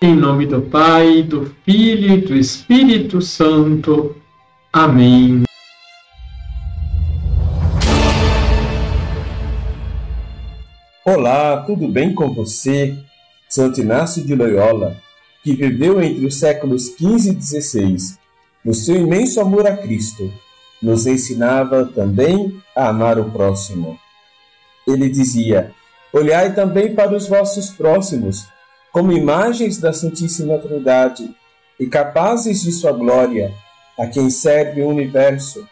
Em nome do Pai, do Filho e do Espírito Santo. Amém. Olá, tudo bem com você? Santo Inácio de Loyola, que viveu entre os séculos XV e XVI, no seu imenso amor a Cristo, nos ensinava também a amar o próximo. Ele dizia: Olhai também para os vossos próximos, como imagens da Santíssima Trindade, e capazes de sua glória, a quem serve o universo,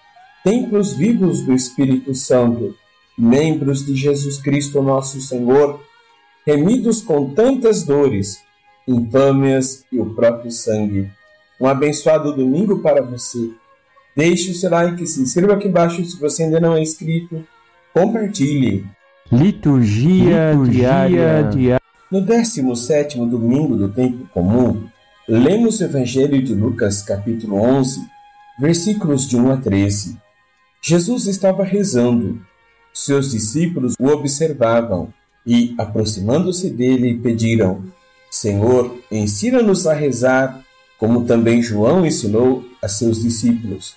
templos vivos do Espírito Santo, membros de Jesus Cristo nosso Senhor, remidos com tantas dores, infâmias e o próprio sangue. Um abençoado domingo para você. Deixe o seu like, se inscreva aqui embaixo se você ainda não é inscrito. Compartilhe. Liturgia, Liturgia diária. No 17 domingo do tempo comum, lemos o Evangelho de Lucas, capítulo 11, versículos de 1 a 13. Jesus estava rezando. Seus discípulos o observavam e, aproximando-se dele, pediram: Senhor, ensina-nos a rezar, como também João ensinou a seus discípulos.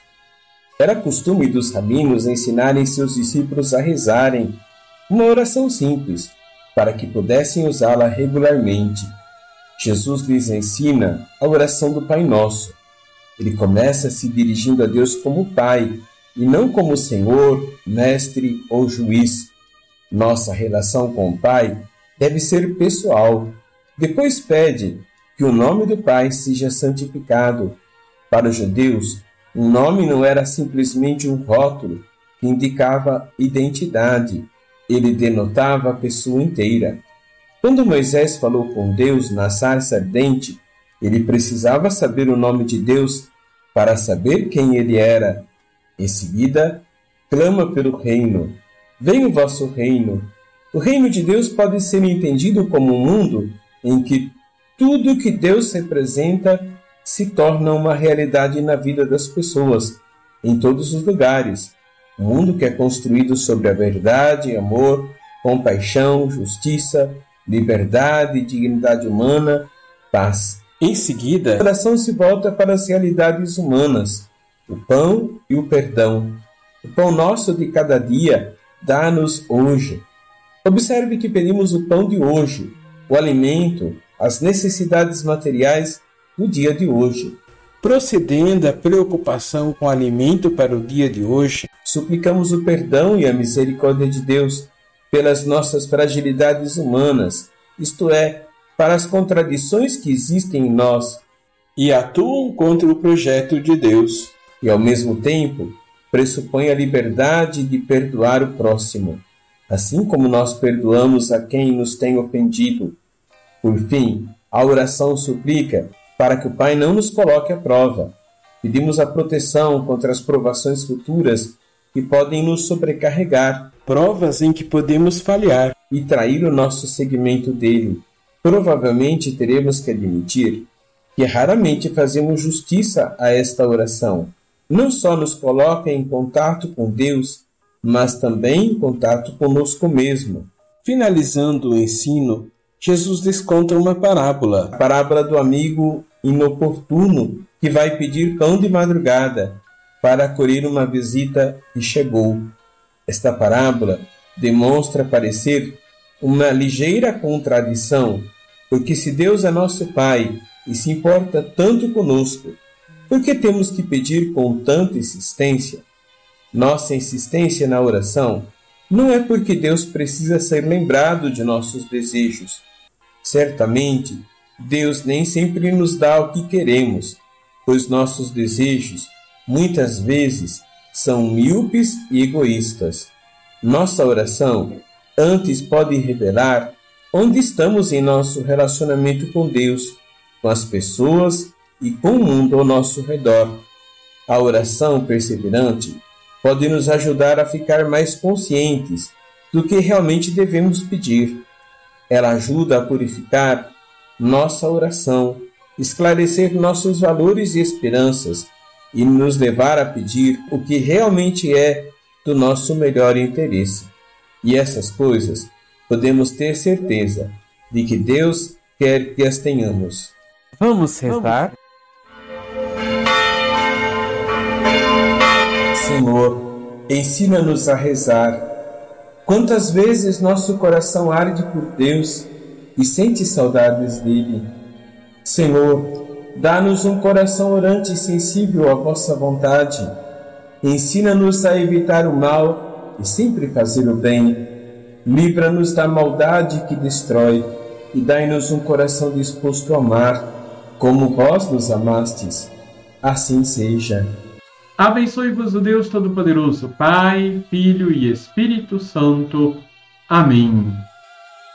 Era costume dos rabinos ensinarem seus discípulos a rezarem uma oração simples, para que pudessem usá-la regularmente. Jesus lhes ensina a oração do Pai Nosso. Ele começa se dirigindo a Deus como Pai e não como Senhor, Mestre ou Juiz. Nossa relação com o Pai deve ser pessoal. Depois pede que o nome do Pai seja santificado. Para os judeus, o nome não era simplesmente um rótulo que indicava identidade, ele denotava a pessoa inteira. Quando Moisés falou com Deus na sarça ardente, ele precisava saber o nome de Deus para saber quem ele era. Em seguida, clama pelo reino. Venha o vosso reino. O reino de Deus pode ser entendido como um mundo em que tudo que Deus representa se torna uma realidade na vida das pessoas, em todos os lugares. Um mundo que é construído sobre a verdade, amor, compaixão, justiça, liberdade, dignidade humana, paz. Em seguida, a oração se volta para as realidades humanas, o pão e o perdão. O pão nosso de cada dia dá-nos hoje. Observe que pedimos o pão de hoje, o alimento, as necessidades materiais no dia de hoje. Procedendo à preocupação com o alimento para o dia de hoje, suplicamos o perdão e a misericórdia de Deus pelas nossas fragilidades humanas, isto é, para as contradições que existem em nós e atuam contra o projeto de Deus, e ao mesmo tempo pressupõe a liberdade de perdoar o próximo, assim como nós perdoamos a quem nos tem ofendido. Por fim, a oração suplica para que o Pai não nos coloque à prova. Pedimos a proteção contra as provações futuras que podem nos sobrecarregar, provas em que podemos falhar e trair o nosso segmento dele. Provavelmente teremos que admitir que raramente fazemos justiça a esta oração. Não só nos coloca em contato com Deus, mas também em contato conosco mesmo. Finalizando o ensino, Jesus desconta uma parábola, a parábola do amigo inoportuno que vai pedir pão de madrugada para acolher uma visita que chegou. Esta parábola demonstra parecer uma ligeira contradição, porque se Deus é nosso Pai e se importa tanto conosco, por que temos que pedir com tanta insistência? Nossa insistência na oração não é porque Deus precisa ser lembrado de nossos desejos. Certamente, Deus nem sempre nos dá o que queremos, pois nossos desejos, muitas vezes, são míopes e egoístas. Nossa oração antes pode revelar onde estamos em nosso relacionamento com Deus, com as pessoas e com o mundo ao nosso redor. A oração perseverante pode nos ajudar a ficar mais conscientes do que realmente devemos pedir. Ela ajuda a purificar nossa oração, esclarecer nossos valores e esperanças e nos levar a pedir o que realmente é do nosso melhor interesse. E essas coisas podemos ter certeza de que Deus quer que as tenhamos. Vamos rezar? Senhor, ensina-nos a rezar. Quantas vezes nosso coração arde por Deus e sente saudades dele. Senhor, dá-nos um coração orante e sensível à vossa vontade. Ensina-nos a evitar o mal e sempre fazer o bem. Livra-nos da maldade que destrói e dai-nos um coração disposto a amar, como vós nos amastes. Assim seja. Abençoe-vos o Deus Todo-Poderoso, Pai, Filho e Espírito Santo. Amém.